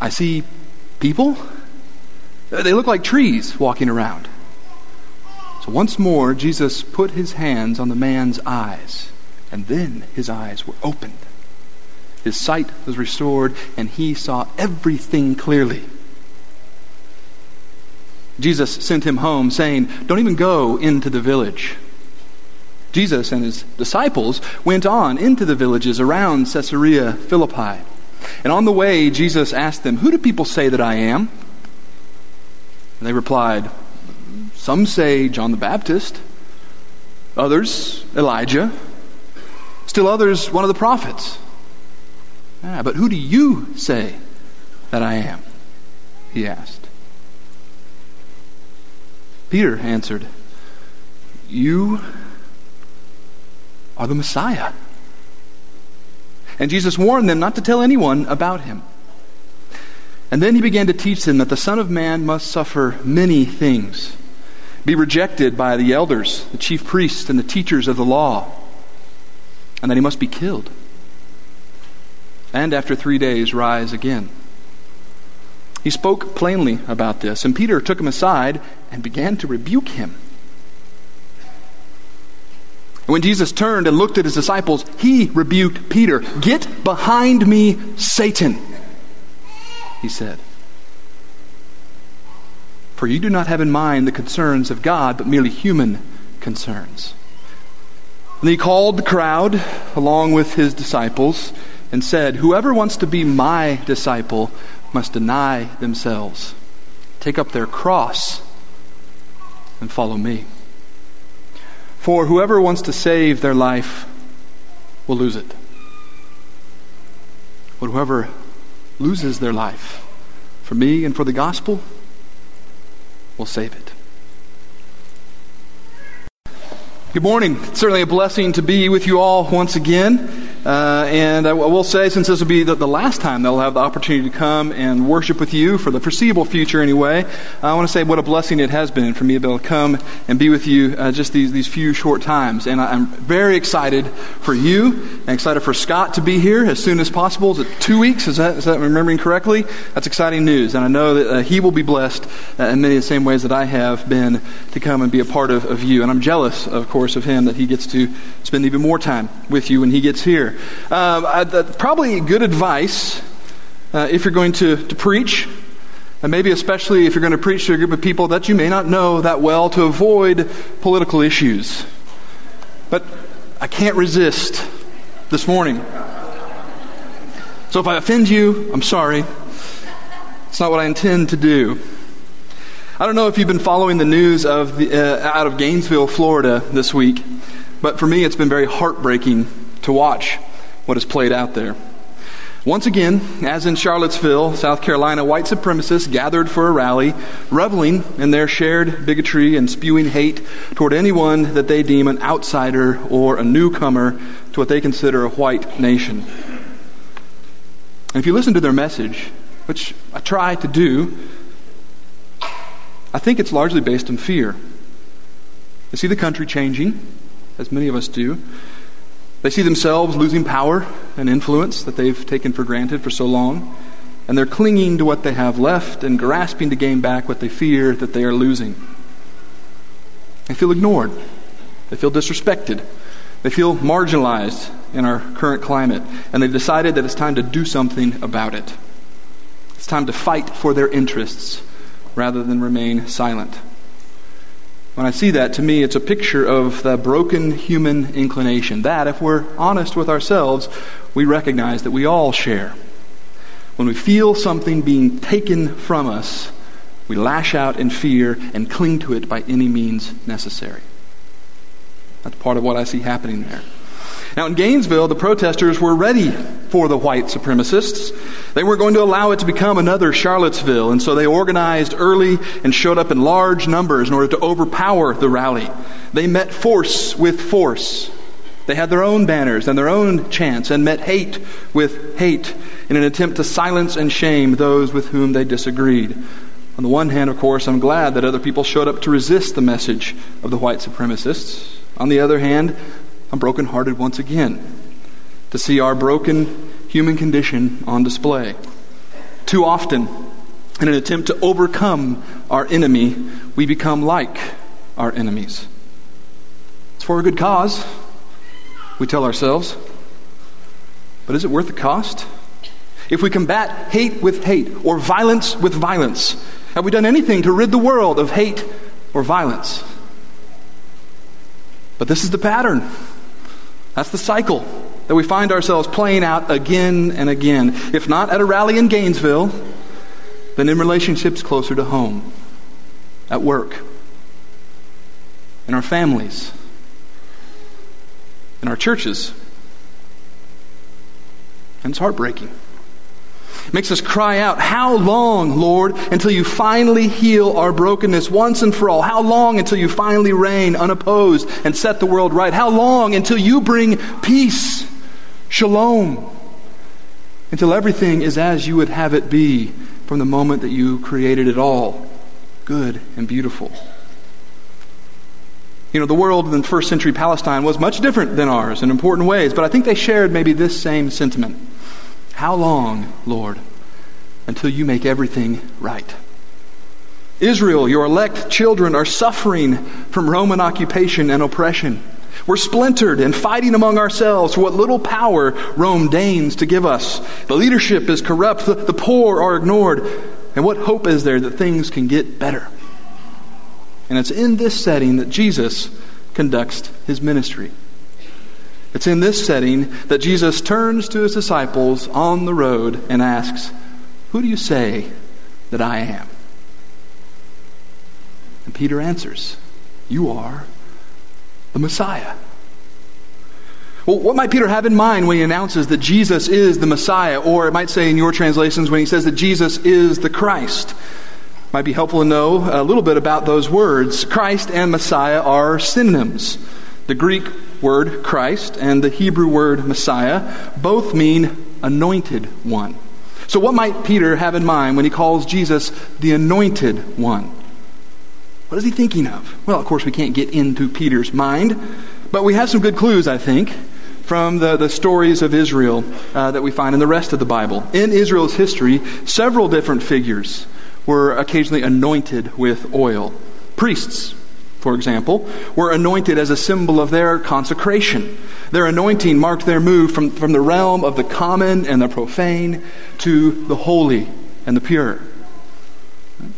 I see people. Uh, they look like trees walking around. So once more, Jesus put his hands on the man's eyes, and then his eyes were opened. His sight was restored, and he saw everything clearly. Jesus sent him home, saying, Don't even go into the village. Jesus and his disciples went on into the villages around Caesarea Philippi. And on the way, Jesus asked them, Who do people say that I am? And they replied, Some say John the Baptist, others Elijah, still others one of the prophets. Ah, but who do you say that I am? He asked. Peter answered, You are the Messiah. And Jesus warned them not to tell anyone about him. And then he began to teach them that the Son of Man must suffer many things, be rejected by the elders, the chief priests, and the teachers of the law, and that he must be killed. And after three days, rise again. He spoke plainly about this, and Peter took him aside and began to rebuke him. And when Jesus turned and looked at his disciples, he rebuked Peter. Get behind me, Satan, he said. For you do not have in mind the concerns of God, but merely human concerns. And he called the crowd along with his disciples and said, Whoever wants to be my disciple must deny themselves, take up their cross, and follow me. For whoever wants to save their life will lose it. But whoever loses their life for me and for the gospel will save it. Good morning. It's certainly a blessing to be with you all once again. Uh, and I will say, since this will be the, the, last time they'll have the opportunity to come and worship with you for the foreseeable future anyway, I want to say what a blessing it has been for me to be able to come and be with you uh, just these, these few short times. And I, am very excited for you and excited for Scott to be here as soon as possible. Is it two weeks? Is that, is that remembering correctly? That's exciting news. And I know that uh, he will be blessed uh, in many of the same ways that I have been to come and be a part of, of you. And I'm jealous, of course, of him that he gets to spend even more time with you when he gets here. Um, uh, probably good advice uh, if you're going to, to preach, and maybe especially if you're going to preach to a group of people that you may not know that well, to avoid political issues. But I can't resist this morning. So if I offend you, I'm sorry. It's not what I intend to do. I don't know if you've been following the news of the, uh, out of Gainesville, Florida this week, but for me it's been very heartbreaking to watch what has played out there. Once again, as in Charlottesville, South Carolina, white supremacists gathered for a rally, reveling in their shared bigotry and spewing hate toward anyone that they deem an outsider or a newcomer to what they consider a white nation. And if you listen to their message, which I try to do, I think it's largely based on fear. They see the country changing, as many of us do. They see themselves losing power and influence that they've taken for granted for so long, and they're clinging to what they have left and grasping to gain back what they fear that they are losing. They feel ignored. They feel disrespected. They feel marginalized in our current climate, and they've decided that it's time to do something about it. It's time to fight for their interests rather than remain silent. When I see that, to me, it's a picture of the broken human inclination. That, if we're honest with ourselves, we recognize that we all share. When we feel something being taken from us, we lash out in fear and cling to it by any means necessary. That's part of what I see happening there. Now, in Gainesville, the protesters were ready for the white supremacists. They weren't going to allow it to become another Charlottesville, and so they organized early and showed up in large numbers in order to overpower the rally. They met force with force. They had their own banners and their own chants and met hate with hate in an attempt to silence and shame those with whom they disagreed. On the one hand, of course, I'm glad that other people showed up to resist the message of the white supremacists. On the other hand, I'm brokenhearted once again to see our broken human condition on display, Too often, in an attempt to overcome our enemy, we become like our enemies. It's for a good cause, we tell ourselves. But is it worth the cost? If we combat hate with hate or violence with violence, have we done anything to rid the world of hate or violence? But this is the pattern. That's the cycle that we find ourselves playing out again and again. If not at a rally in Gainesville, then in relationships closer to home, at work, in our families, in our churches. And it's heartbreaking. It makes us cry out, How long, Lord, until you finally heal our brokenness once and for all? How long until you finally reign unopposed and set the world right? How long until you bring peace, shalom, until everything is as you would have it be from the moment that you created it all, good and beautiful? You know, the world in first century Palestine was much different than ours in important ways, but I think they shared maybe this same sentiment. How long, Lord, until you make everything right? Israel, your elect children, are suffering from Roman occupation and oppression. We're splintered and fighting among ourselves for what little power Rome deigns to give us. The leadership is corrupt, the, the poor are ignored. And what hope is there that things can get better? And it's in this setting that Jesus conducts his ministry. It's in this setting that Jesus turns to his disciples on the road and asks, Who do you say that I am? And Peter answers, You are the Messiah. Well, what might Peter have in mind when he announces that Jesus is the Messiah? Or it might say in your translations when he says that Jesus is the Christ. Might be helpful to know a little bit about those words. Christ and Messiah are synonyms. The Greek word Christ and the Hebrew word Messiah both mean anointed one. So, what might Peter have in mind when he calls Jesus the anointed one? What is he thinking of? Well, of course, we can't get into Peter's mind, but we have some good clues, I think, from the, the stories of Israel uh, that we find in the rest of the Bible. In Israel's history, several different figures were occasionally anointed with oil. Priests, for example, were anointed as a symbol of their consecration. Their anointing marked their move from, from the realm of the common and the profane to the holy and the pure.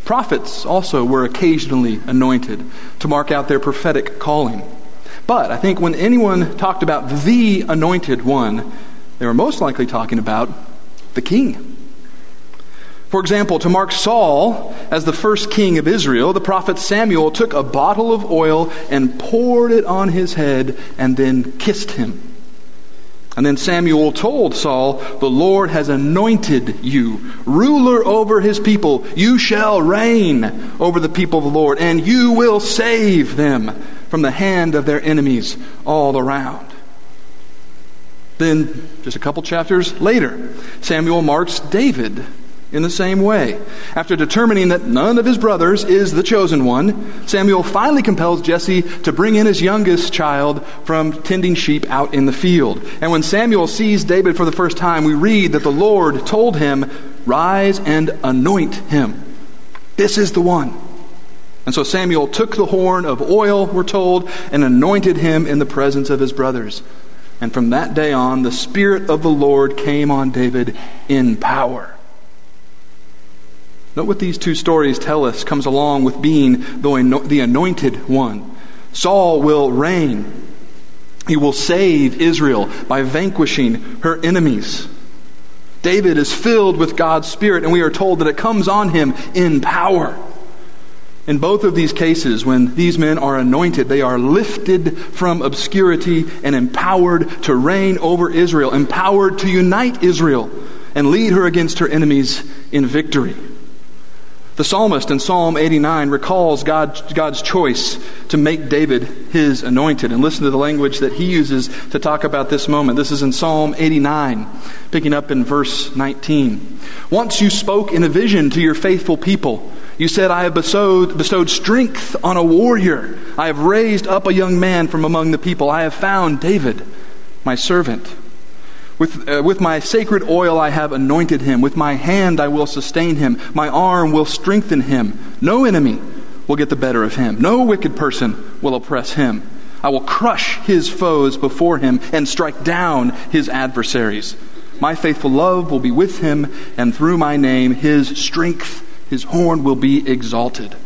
Prophets also were occasionally anointed to mark out their prophetic calling. But I think when anyone talked about the anointed one, they were most likely talking about the king. For example, to mark Saul as the first king of Israel, the prophet Samuel took a bottle of oil and poured it on his head and then kissed him. And then Samuel told Saul, The Lord has anointed you ruler over his people. You shall reign over the people of the Lord, and you will save them from the hand of their enemies all around. Then, just a couple chapters later, Samuel marks David in the same way. After determining that none of his brothers is the chosen one, Samuel finally compels Jesse to bring in his youngest child from tending sheep out in the field. And when Samuel sees David for the first time, we read that the Lord told him, Rise and anoint him. This is the one. And so Samuel took the horn of oil, we're told, and anointed him in the presence of his brothers. And from that day on, the Spirit of the Lord came on David in power. Note what these two stories tell us comes along with being the anointed one. Saul will reign. He will save Israel by vanquishing her enemies. David is filled with God's Spirit, and we are told that it comes on him in power. In both of these cases, when these men are anointed, they are lifted from obscurity and empowered to reign over Israel, empowered to unite Israel and lead her against her enemies in victory. The psalmist in Psalm 89 recalls God, God's choice to make David his anointed. And listen to the language that he uses to talk about this moment. This is in Psalm 89, picking up in verse 19. Once you spoke in a vision to your faithful people. You said, I have bestowed, bestowed strength on a warrior. I have raised up a young man from among the people. I have found David, my servant. With, uh, with my sacred oil I have anointed him. With my hand I will sustain him. My arm will strengthen him. No enemy will get the better of him. No wicked person will oppress him. I will crush his foes before him and strike down his adversaries. My faithful love will be with him, and through my name his strength, his horn will be exalted.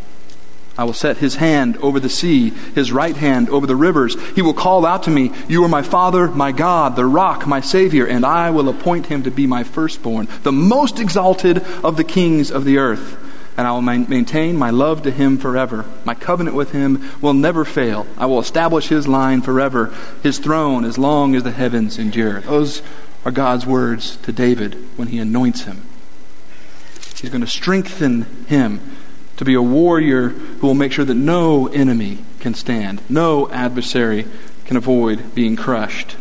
I will set his hand over the sea, his right hand over the rivers. He will call out to me, You are my Father, my God, the rock, my Savior, and I will appoint him to be my firstborn, the most exalted of the kings of the earth. And I will maintain my love to him forever. My covenant with him will never fail. I will establish his line forever, his throne as long as the heavens endure. Those are God's words to David when he anoints him. He's going to strengthen him to be a warrior who will make sure that no enemy can stand, no adversary can avoid being crushed.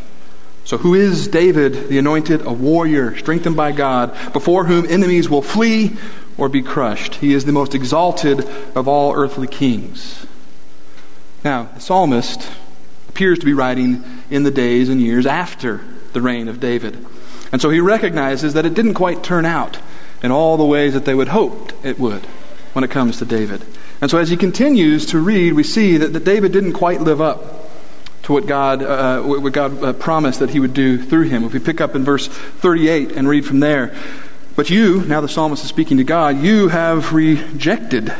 So, who is David, the anointed? A warrior strengthened by God, before whom enemies will flee or be crushed. He is the most exalted of all earthly kings. Now, the psalmist appears to be writing in the days and years after the reign of David. And so he recognizes that it didn't quite turn out in all the ways that they would hoped it would when it comes to David. And so as he continues to read, we see that, that David didn't quite live up to what God, uh, what God uh, promised that he would do through him. If we pick up in verse 38 and read from there, but you, now the psalmist is speaking to God, you have rejected,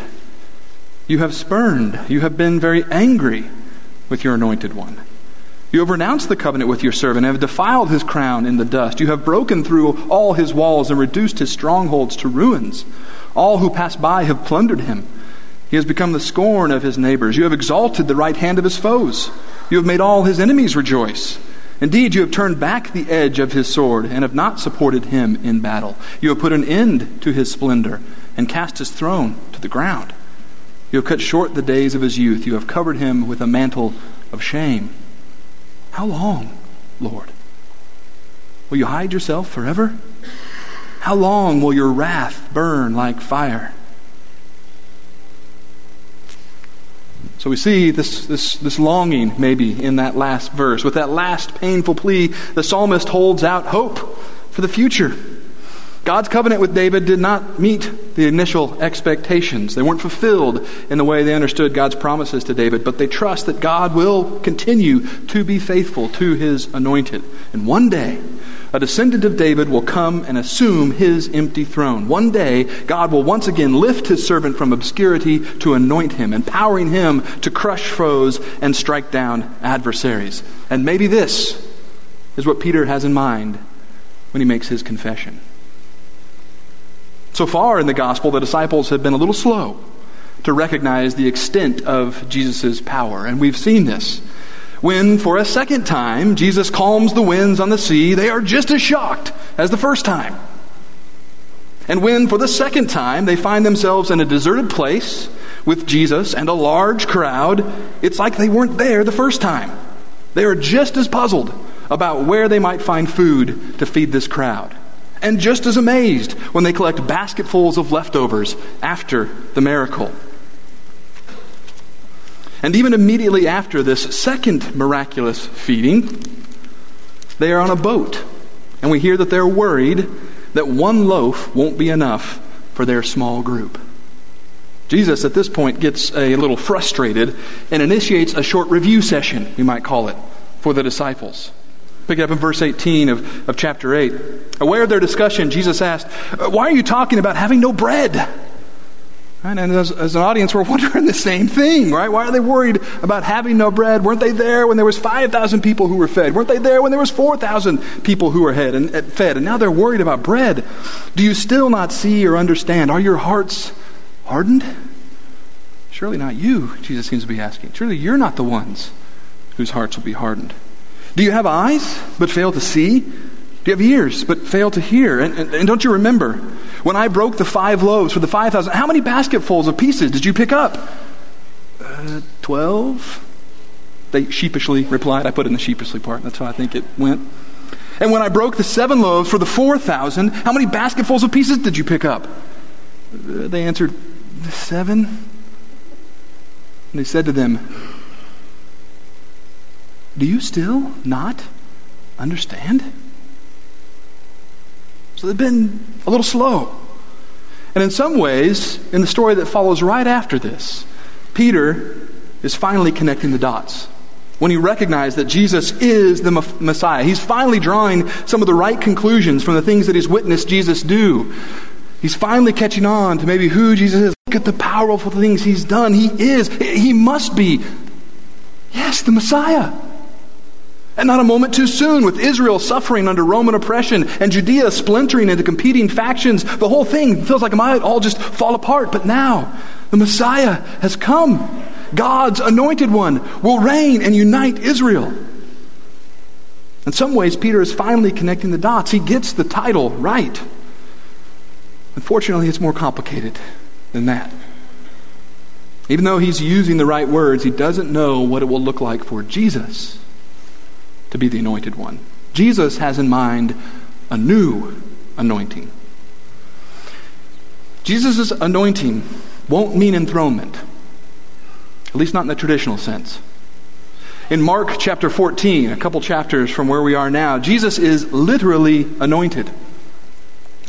you have spurned, you have been very angry with your anointed one. You have renounced the covenant with your servant and have defiled his crown in the dust. You have broken through all his walls and reduced his strongholds to ruins. All who pass by have plundered him. He has become the scorn of his neighbors. You have exalted the right hand of his foes. You have made all his enemies rejoice. Indeed, you have turned back the edge of his sword and have not supported him in battle. You have put an end to his splendor and cast his throne to the ground. You have cut short the days of his youth. You have covered him with a mantle of shame. How long, Lord? Will you hide yourself forever? How long will your wrath burn like fire? So we see this, this, this longing maybe in that last verse. With that last painful plea, the psalmist holds out hope for the future. God's covenant with David did not meet the initial expectations. They weren't fulfilled in the way they understood God's promises to David, but they trust that God will continue to be faithful to his anointed. And one day, a descendant of David will come and assume his empty throne. One day, God will once again lift his servant from obscurity to anoint him, empowering him to crush foes and strike down adversaries. And maybe this is what Peter has in mind when he makes his confession. So far in the gospel, the disciples have been a little slow to recognize the extent of Jesus' power, and we've seen this when, for a second time, Jesus calms the winds on the sea, they are just as shocked as the first time. And when, for the second time, they find themselves in a deserted place with Jesus and a large crowd, it's like they weren't there the first time. They are just as puzzled about where they might find food to feed this crowd. And just as amazed when they collect basketfuls of leftovers after the miracle. And even immediately after this second miraculous feeding, they are on a boat. And we hear that they're worried that one loaf won't be enough for their small group. Jesus, at this point, gets a little frustrated and initiates a short review session, we might call it, for the disciples. Pick it up in verse 18 of, of chapter 8. Aware of their discussion, Jesus asked, Why are you talking about having no bread? Right? And as, as, an audience, we're wondering the same thing, right? Why are they worried about having no bread? Weren't they there when there was 5,000 people who were fed? Weren't they there when there was 4,000 people who were and, eh, fed? And now they're worried about bread. Do you still not see or understand? Are your hearts hardened? Surely not you, Jesus seems to be asking. Surely you're not the ones whose hearts will be hardened. Do you have eyes but fail to see? Do you have ears but fail to hear? And, and, and don't you remember? When I broke the five loaves for the 5,000, how many basketfuls of pieces did you pick up? Uh, 12? They sheepishly replied. I put in the sheepishly part. That's how I think it went. And when I broke the seven loaves for the 4,000, how many basketfuls of pieces did you pick up? Uh, they answered, Seven. And they said to them, Do you still not understand? So they've been a little slow. And in some ways, in the story that follows right after this, Peter is finally connecting the dots. When he recognized that Jesus is the Messiah, he's finally drawing some of the right conclusions from the things that he's witnessed Jesus do. He's finally catching on to maybe who Jesus is. Look at the powerful things he's done. He is, he must be, yes, the Messiah. And not a moment too soon, with Israel suffering under Roman oppression and Judea splintering into competing factions, the whole thing feels like it might all just fall apart. But now, the Messiah has come. God's anointed one will reign and unite Israel. In some ways, Peter is finally connecting the dots. He gets the title right. Unfortunately, it's more complicated than that. Even though he's using the right words, he doesn't know what it will look like for Jesus to be the anointed one. Jesus has in mind a new anointing. Jesus' anointing won't mean enthronement, at least not in the traditional sense. In Mark chapter 14, a couple chapters from where we are now, Jesus is literally anointed.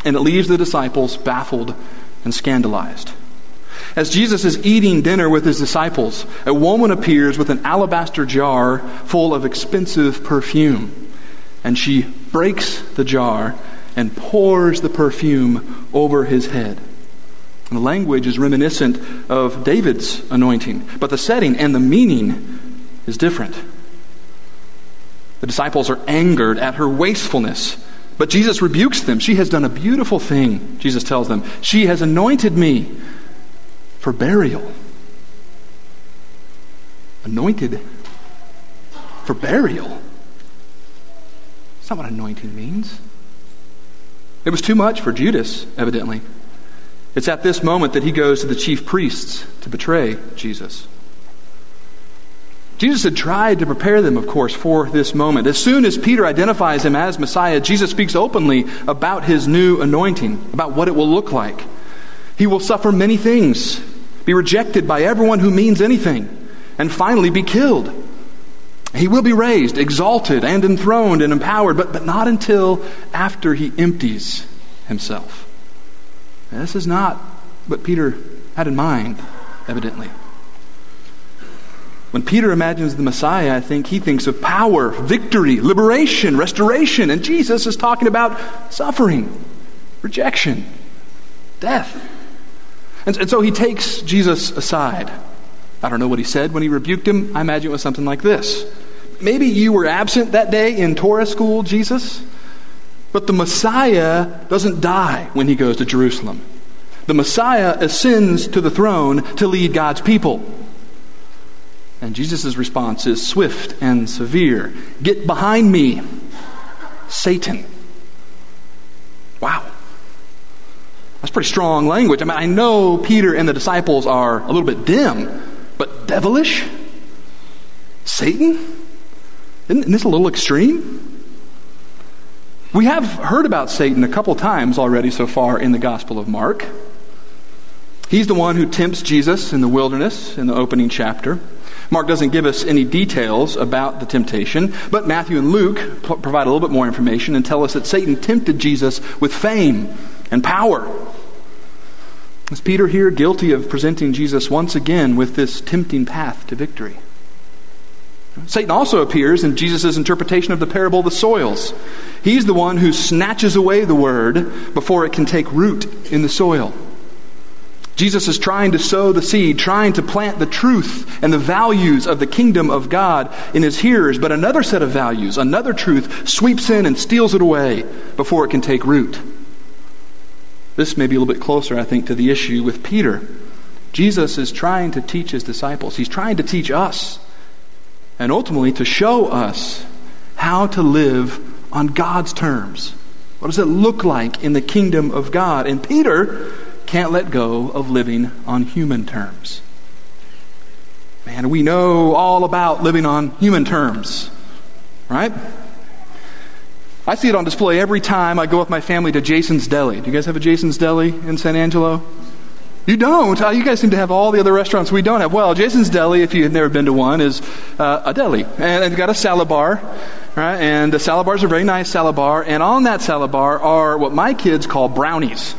And it leaves the disciples baffled and scandalized. As Jesus is eating dinner with his disciples, a woman appears with an alabaster jar full of expensive perfume. And she breaks the jar and pours the perfume over his head. The language is reminiscent of David's anointing, but the setting and the meaning is different. The disciples are angered at her wastefulness, but Jesus rebukes them. She has done a beautiful thing, Jesus tells them. She has anointed me for burial. Anointed for burial. That's not what anointing means. It was too much for Judas, evidently. It's at this moment that he goes to the chief priests to betray Jesus. Jesus had tried to prepare them, of course, for this moment. As soon as Peter identifies him as Messiah, Jesus speaks openly about his new anointing, about what it will look like. He will suffer many things be rejected by everyone who means anything, and finally be killed. He will be raised, exalted, and enthroned and empowered, but, but not until after he empties himself. This is not what Peter had in mind, evidently. When Peter imagines the Messiah, I think he thinks of power, victory, liberation, restoration, and Jesus is talking about suffering, rejection, death. And, and so he takes Jesus aside. I don't know what he said when he rebuked him. I imagine it was something like this Maybe you were absent that day in Torah school, Jesus, but the Messiah doesn't die when he goes to Jerusalem. The Messiah ascends to the throne to lead God's people. And Jesus' response is swift and severe Get behind me, Satan. Wow. Pretty strong language. I mean, I know Peter and the disciples are a little bit dim, but devilish? Satan? Isn't this a little extreme? We have heard about Satan a couple times already so far in the Gospel of Mark. He's the one who tempts Jesus in the wilderness in the opening chapter. Mark doesn't give us any details about the temptation, but Matthew and Luke provide a little bit more information and tell us that Satan tempted Jesus with fame and power. Is Peter here guilty of presenting Jesus once again with this tempting path to victory? Satan also appears in Jesus' interpretation of the parable of the soils. He's the one who snatches away the word before it can take root in the soil. Jesus is trying to sow the seed, trying to plant the truth and the values of the kingdom of God in his hearers, but another set of values, another truth, sweeps in and steals it away before it can take root. This may be a little bit closer, I think, to the issue with Peter. Jesus is trying to teach his disciples, he's trying to teach us, and ultimately to show us how to live on God's terms. What does it look like in the kingdom of God? And Peter can't let go of living on human terms. Man, we know all about living on human terms, right? I see it on display every time I go with my family to Jason's Deli. Do you guys have a Jason's Deli in San Angelo? You don't? Uh, you guys seem to have all the other restaurants we don't have. Well, Jason's Deli, if you have never been to one, is uh, a deli. And they've got a salad bar, right? And the salad bar is a very nice salad bar. And on that salad bar are what my kids call brownies.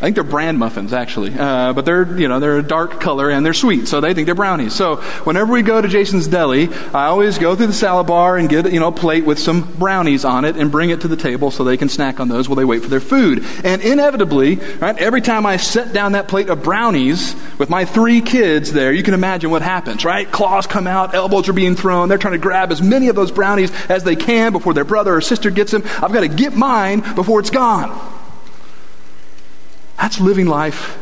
I think they're bran muffins, actually. Uh, but they're, you know, they're a dark color and they're sweet, so they think they're brownies. So whenever we go to Jason's Deli, I always go through the salad bar and get, you know, a plate with some brownies on it and bring it to the table so they can snack on those while they wait for their food. And inevitably, right, every time I set down that plate of brownies with my three kids there, you can imagine what happens, right? Claws come out, elbows are being thrown. They're trying to grab as many of those brownies as they can before their brother or sister gets them. I've got to get mine before it's gone. That's living life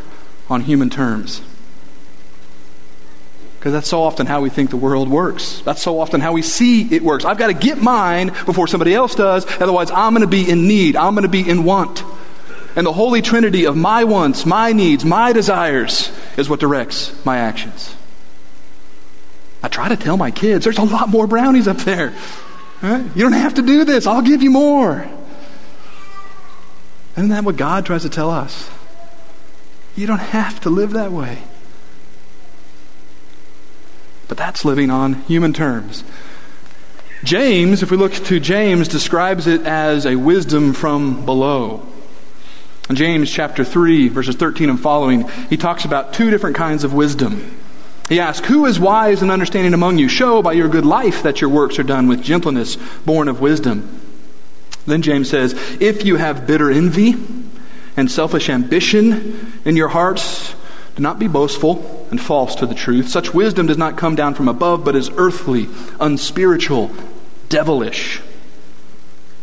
on human terms. Because that's so often how we think the world works. That's so often how we see it works. I've got to get mine before somebody else does, otherwise, I'm going to be in need. I'm going to be in want. And the holy trinity of my wants, my needs, my desires is what directs my actions. I try to tell my kids there's a lot more brownies up there. Right? You don't have to do this, I'll give you more. Isn't that what God tries to tell us? You don't have to live that way. But that's living on human terms. James, if we look to James, describes it as a wisdom from below. In James chapter 3, verses 13 and following, he talks about two different kinds of wisdom. He asks, Who is wise and understanding among you? Show by your good life that your works are done with gentleness, born of wisdom. Then James says, If you have bitter envy, and selfish ambition in your hearts, do not be boastful and false to the truth. Such wisdom does not come down from above, but is earthly, unspiritual, devilish.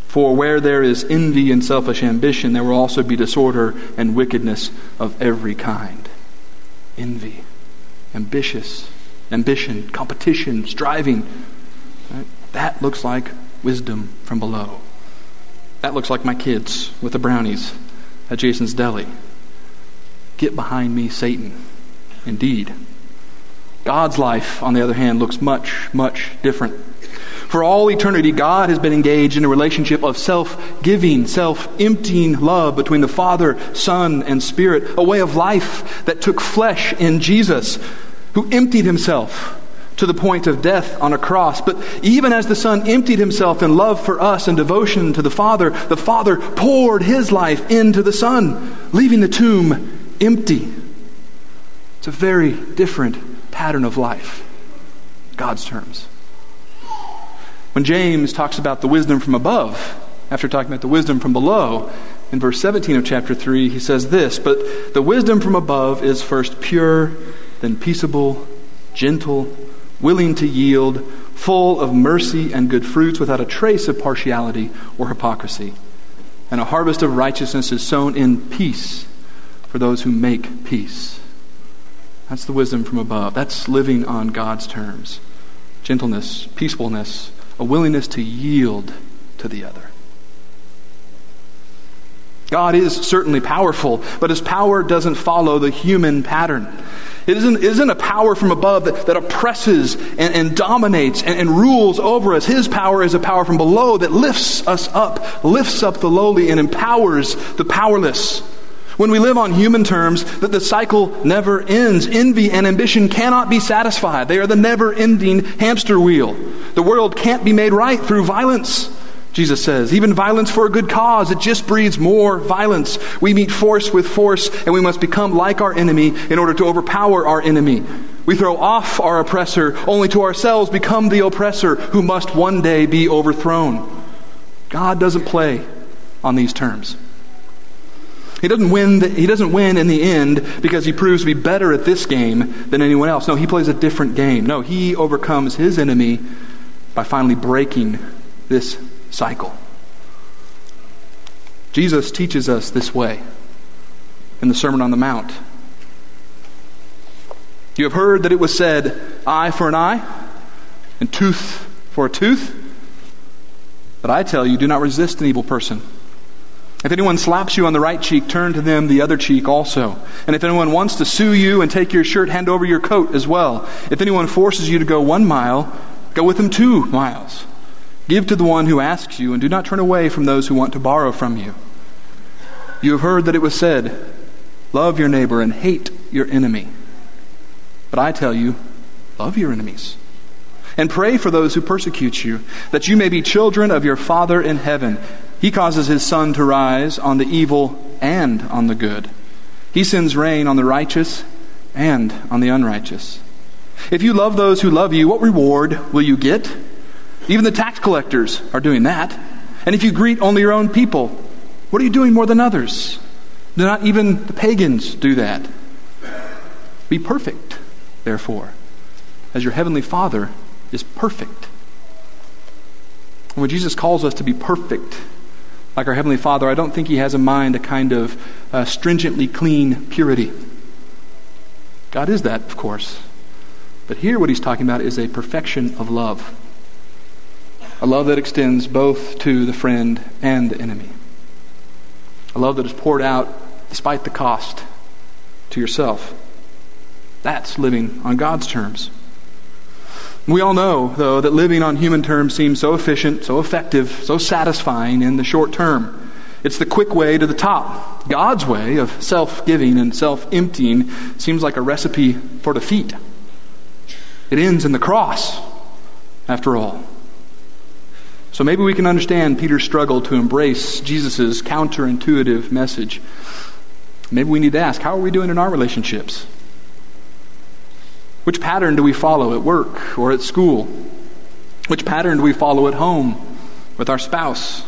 For where there is envy and selfish ambition, there will also be disorder and wickedness of every kind. Envy, ambitious, ambition, competition, striving. Right? That looks like wisdom from below. That looks like my kids with the brownies at Jason's Deli. Get behind me, Satan. Indeed. God's life, on the other hand, looks much, much different. For all eternity, God has been engaged in a relationship of self giving, self emptying love between the Father, Son, and Spirit, a way of life that took flesh in Jesus, who emptied himself to the point of death on a cross. But even as the Son emptied himself in love for us and devotion to the Father, the Father poured his life into the Son, leaving the tomb empty. It's a very different pattern of life, God's terms. When James talks about the wisdom from above, after talking about the wisdom from below, in verse 17 of chapter 3, he says this But the wisdom from above is first pure, then peaceable, gentle willing to yield, full of mercy and good fruits, without a trace of partiality or hypocrisy. And a harvest of righteousness is sown in peace for those who make peace. That's the wisdom from above. That's living on God's terms gentleness, peacefulness, a willingness to yield to the other. God is certainly powerful, but his power doesn't follow the human pattern. It isn't, isn't a power from above that, that oppresses and, and dominates and, and rules over us. His power is a power from below that lifts us up, lifts up the lowly, and empowers the powerless. When we live on human terms, that the cycle never ends. Envy and ambition cannot be satisfied. They are the never ending hamster wheel. The world can't be made right through violence. Jesus says. Even violence for a good cause, it just breeds more violence. We meet force with force, and we must become like our enemy in order to overpower our enemy. We throw off our oppressor, only to ourselves become the oppressor who must one day be overthrown. God doesn't play on these terms. He doesn't win. The, he doesn't win in the end because he proves to be better at this game than anyone else. No, he plays a different game. No, he overcomes his enemy by finally breaking this cycle. Jesus teaches us this way in the Sermon on the Mount. You have heard that it was said, eye for an eye and tooth for a tooth. But I tell you, do not resist an evil person. If anyone slaps you on the right cheek, turn to them the other cheek also. And if anyone wants to sue you and take your shirt, hand over your coat as well. If anyone forces you to go one mile, go with them two miles. Give to the one who asks you, and do not turn away from those who want to borrow from you. You have heard that it was said, Love your neighbor and hate your enemy. But I tell you, love your enemies. And pray for those who persecute you, that you may be children of your Father in heaven. He causes his sun to rise on the evil and on the good. He sends rain on the righteous and on the unrighteous. If you love those who love you, what reward will you get? Even the tax collectors are doing that. And if you greet only your own people, what are you doing more than others? Not even the pagans do that. Be perfect, therefore, as your heavenly Father is perfect. And when Jesus calls us to be perfect, like our Heavenly Father, I don't think He has in mind a kind of uh, stringently clean purity. God is that, of course. But here, what He's talking about is a perfection of love. A love that extends both to the friend and the enemy. A love that is poured out despite the cost to yourself. That's living on God's terms. We all know, though, that living on human terms seems so efficient, so effective, so satisfying in the short term. It's the quick way to the top. God's way of self giving and self emptying seems like a recipe for defeat. It ends in the cross, after all. So maybe we can understand Peter's struggle to embrace Jesus' counterintuitive message. Maybe we need to ask how are we doing in our relationships? Which pattern do we follow at work or at school? Which pattern do we follow at home with our spouse?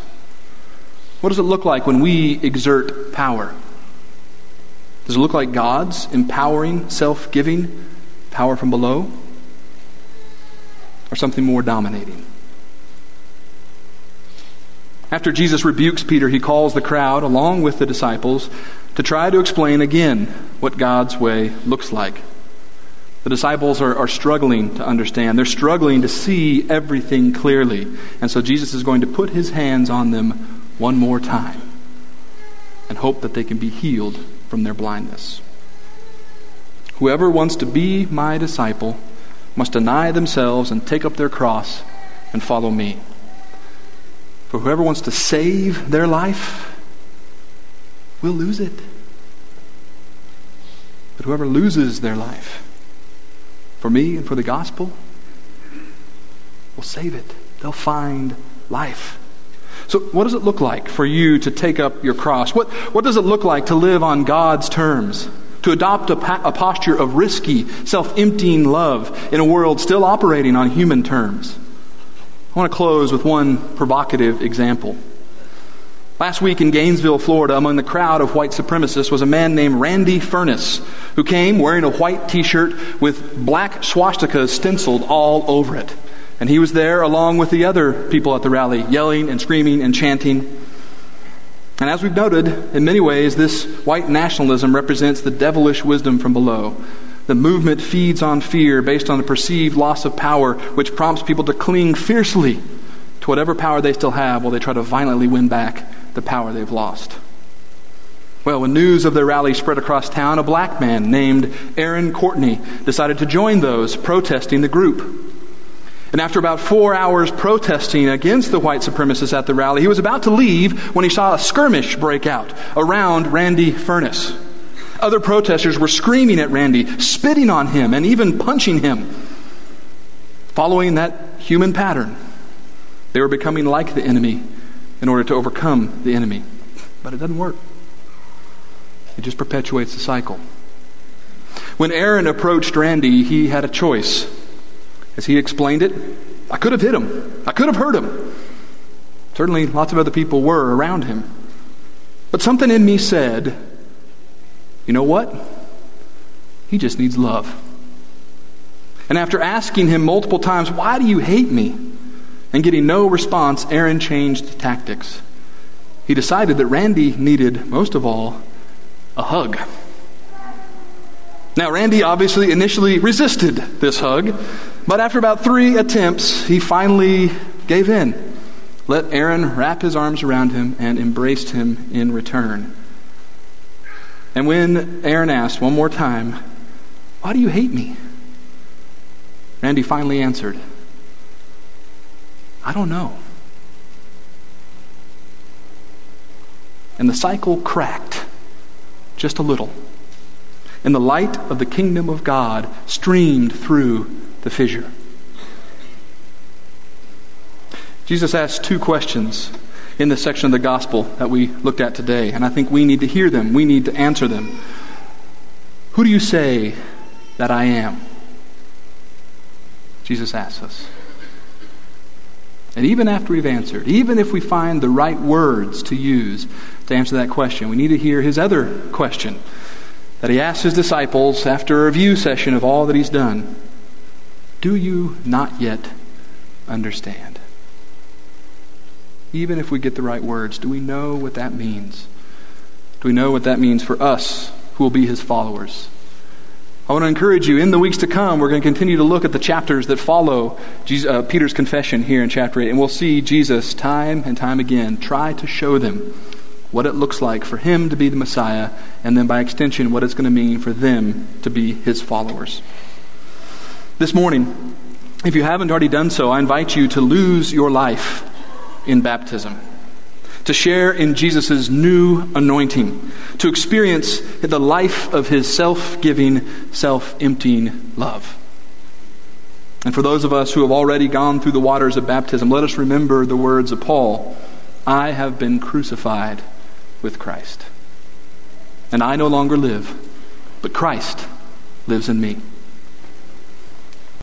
What does it look like when we exert power? Does it look like God's empowering, self giving power from below? Or something more dominating? After Jesus rebukes Peter, he calls the crowd, along with the disciples, to try to explain again what God's way looks like. The disciples are, are struggling to understand. They're struggling to see everything clearly. And so Jesus is going to put his hands on them one more time and hope that they can be healed from their blindness. Whoever wants to be my disciple must deny themselves and take up their cross and follow me. For whoever wants to save their life will lose it. But whoever loses their life for me and for the gospel will save it. They'll find life. So, what does it look like for you to take up your cross? What, what does it look like to live on God's terms? To adopt a, pa- a posture of risky, self emptying love in a world still operating on human terms? I want to close with one provocative example. Last week in Gainesville, Florida, among the crowd of white supremacists was a man named Randy Furniss, who came wearing a white t shirt with black swastikas stenciled all over it. And he was there along with the other people at the rally, yelling and screaming and chanting. And as we've noted, in many ways, this white nationalism represents the devilish wisdom from below. The movement feeds on fear based on the perceived loss of power, which prompts people to cling fiercely to whatever power they still have while they try to violently win back the power they've lost. Well, when news of their rally spread across town, a black man named Aaron Courtney decided to join those protesting the group. And after about four hours protesting against the white supremacists at the rally, he was about to leave when he saw a skirmish break out around Randy Furniss. Other protesters were screaming at Randy, spitting on him, and even punching him. Following that human pattern, they were becoming like the enemy in order to overcome the enemy. But it doesn't work, it just perpetuates the cycle. When Aaron approached Randy, he had a choice. As he explained it, I could have hit him, I could have hurt him. Certainly, lots of other people were around him. But something in me said, you know what? He just needs love. And after asking him multiple times, Why do you hate me? And getting no response, Aaron changed tactics. He decided that Randy needed, most of all, a hug. Now, Randy obviously initially resisted this hug, but after about three attempts, he finally gave in, let Aaron wrap his arms around him, and embraced him in return. And when Aaron asked one more time, Why do you hate me? Randy finally answered, I don't know. And the cycle cracked just a little. and the light of the kingdom of God streamed through the fissure. Jesus asked two questions in this section of the gospel that we looked at today, and I think we need to hear them. We need to answer them. Who do you say that I am? Jesus asks us. And even after we've answered, even if we find the right words to use to answer that question, we need to hear his other question that he asks his disciples after a review session of all that he's done Do you not yet understand? Even if we get the right words, do we know what that means? Do we know what that means for us who will be his followers? I want to encourage you in the weeks to come, we're going to continue to look at the chapters that follow Jesus, uh, Peter's confession here in chapter 8, and we'll see Jesus time and time again try to show them what it looks like for him to be the Messiah, and then by extension, what it's going to mean for them to be his followers. This morning, if you haven't already done so, I invite you to lose your life in baptism to share in Jesus' new anointing, to experience the life of his self giving, self emptying love. And for those of us who have already gone through the waters of baptism, let us remember the words of Paul I have been crucified with Christ. And I no longer live, but Christ lives in me.